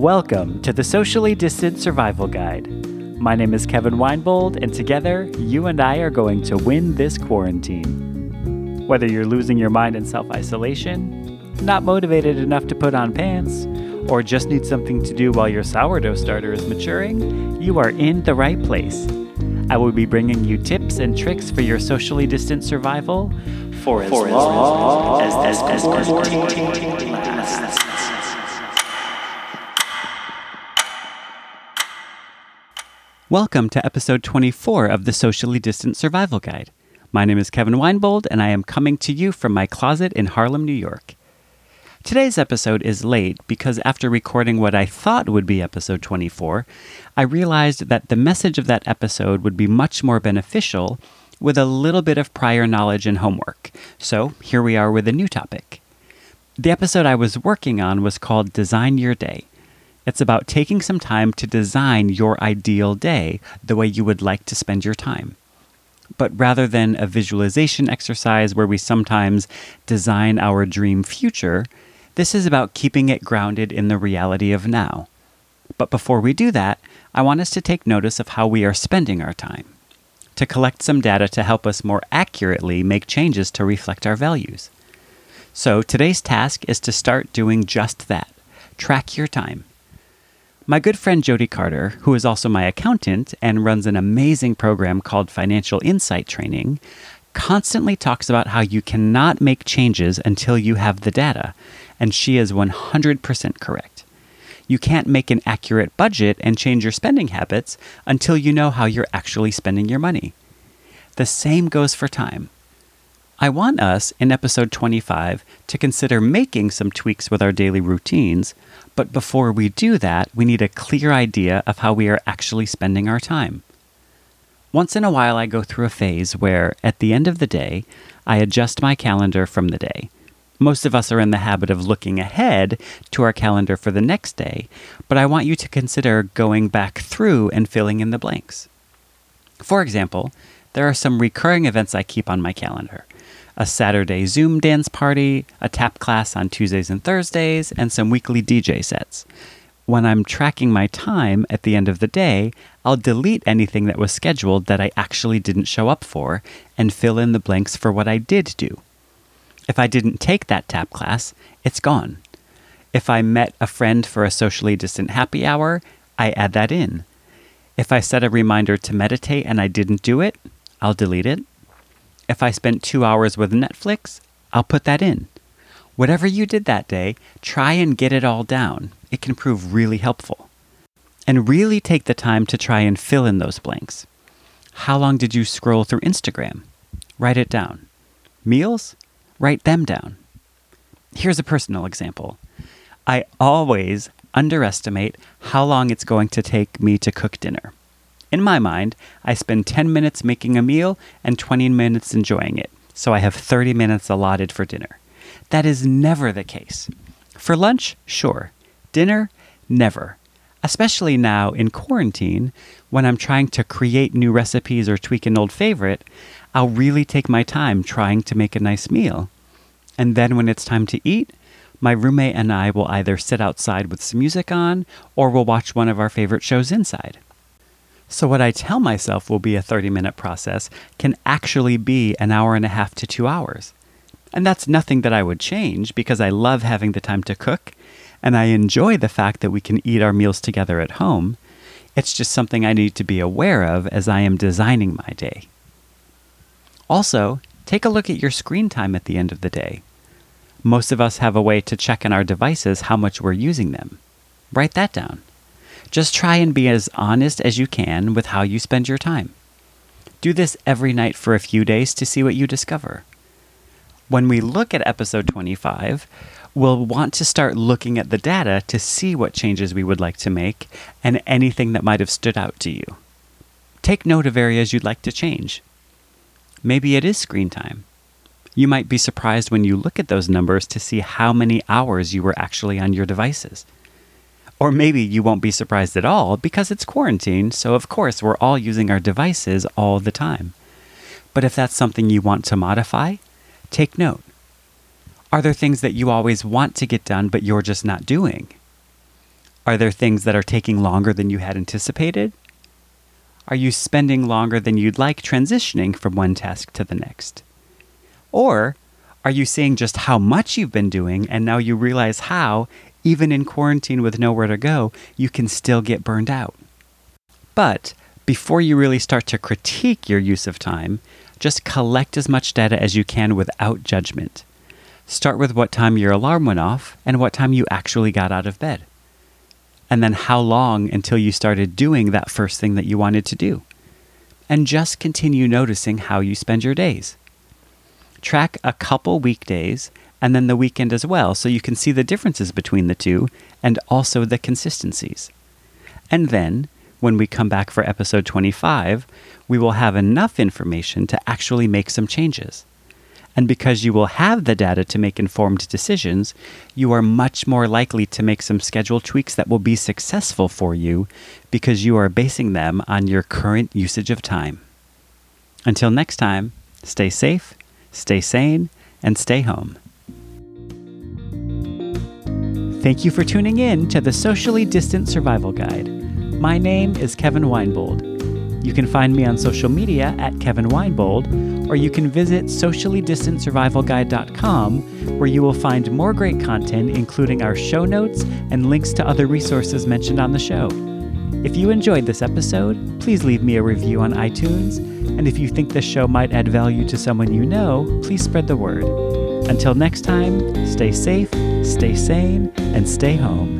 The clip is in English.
Welcome to the Socially Distant Survival Guide. My name is Kevin Winebold, and together, you and I are going to win this quarantine. Whether you're losing your mind in self isolation, not motivated enough to put on pants, or just need something to do while your sourdough starter is maturing, you are in the right place. I will be bringing you tips and tricks for your socially distant survival for as, long as, as, as, as quarantine lasts. Welcome to episode 24 of the Socially Distant Survival Guide. My name is Kevin Winebold, and I am coming to you from my closet in Harlem, New York. Today's episode is late because after recording what I thought would be episode 24, I realized that the message of that episode would be much more beneficial with a little bit of prior knowledge and homework. So here we are with a new topic. The episode I was working on was called Design Your Day. It's about taking some time to design your ideal day the way you would like to spend your time. But rather than a visualization exercise where we sometimes design our dream future, this is about keeping it grounded in the reality of now. But before we do that, I want us to take notice of how we are spending our time, to collect some data to help us more accurately make changes to reflect our values. So today's task is to start doing just that track your time. My good friend Jody Carter, who is also my accountant and runs an amazing program called Financial Insight Training, constantly talks about how you cannot make changes until you have the data, and she is 100% correct. You can't make an accurate budget and change your spending habits until you know how you're actually spending your money. The same goes for time. I want us, in episode 25, to consider making some tweaks with our daily routines, but before we do that, we need a clear idea of how we are actually spending our time. Once in a while, I go through a phase where, at the end of the day, I adjust my calendar from the day. Most of us are in the habit of looking ahead to our calendar for the next day, but I want you to consider going back through and filling in the blanks. For example, there are some recurring events I keep on my calendar a Saturday Zoom dance party, a tap class on Tuesdays and Thursdays, and some weekly DJ sets. When I'm tracking my time at the end of the day, I'll delete anything that was scheduled that I actually didn't show up for and fill in the blanks for what I did do. If I didn't take that tap class, it's gone. If I met a friend for a socially distant happy hour, I add that in. If I set a reminder to meditate and I didn't do it, I'll delete it. If I spent two hours with Netflix, I'll put that in. Whatever you did that day, try and get it all down. It can prove really helpful. And really take the time to try and fill in those blanks. How long did you scroll through Instagram? Write it down. Meals? Write them down. Here's a personal example. I always underestimate how long it's going to take me to cook dinner. In my mind, I spend 10 minutes making a meal and 20 minutes enjoying it, so I have 30 minutes allotted for dinner. That is never the case. For lunch, sure. Dinner, never. Especially now in quarantine, when I'm trying to create new recipes or tweak an old favorite, I'll really take my time trying to make a nice meal. And then when it's time to eat, my roommate and I will either sit outside with some music on or we'll watch one of our favorite shows inside. So, what I tell myself will be a 30 minute process can actually be an hour and a half to two hours. And that's nothing that I would change because I love having the time to cook and I enjoy the fact that we can eat our meals together at home. It's just something I need to be aware of as I am designing my day. Also, take a look at your screen time at the end of the day. Most of us have a way to check in our devices how much we're using them. Write that down. Just try and be as honest as you can with how you spend your time. Do this every night for a few days to see what you discover. When we look at episode 25, we'll want to start looking at the data to see what changes we would like to make and anything that might have stood out to you. Take note of areas you'd like to change. Maybe it is screen time. You might be surprised when you look at those numbers to see how many hours you were actually on your devices. Or maybe you won't be surprised at all because it's quarantine, so of course we're all using our devices all the time. But if that's something you want to modify, take note. Are there things that you always want to get done but you're just not doing? Are there things that are taking longer than you had anticipated? Are you spending longer than you'd like transitioning from one task to the next? Or are you seeing just how much you've been doing and now you realize how, even in quarantine with nowhere to go, you can still get burned out? But before you really start to critique your use of time, just collect as much data as you can without judgment. Start with what time your alarm went off and what time you actually got out of bed. And then how long until you started doing that first thing that you wanted to do. And just continue noticing how you spend your days. Track a couple weekdays and then the weekend as well so you can see the differences between the two and also the consistencies. And then, when we come back for episode 25, we will have enough information to actually make some changes. And because you will have the data to make informed decisions, you are much more likely to make some schedule tweaks that will be successful for you because you are basing them on your current usage of time. Until next time, stay safe, stay sane, and stay home. Thank you for tuning in to the Socially Distant Survival Guide. My name is Kevin Winebold. You can find me on social media at Kevin Winebold, or you can visit sociallydistantsurvivalguide.com, where you will find more great content, including our show notes and links to other resources mentioned on the show. If you enjoyed this episode, please leave me a review on iTunes, and if you think this show might add value to someone you know, please spread the word. Until next time, stay safe, stay sane, and stay home.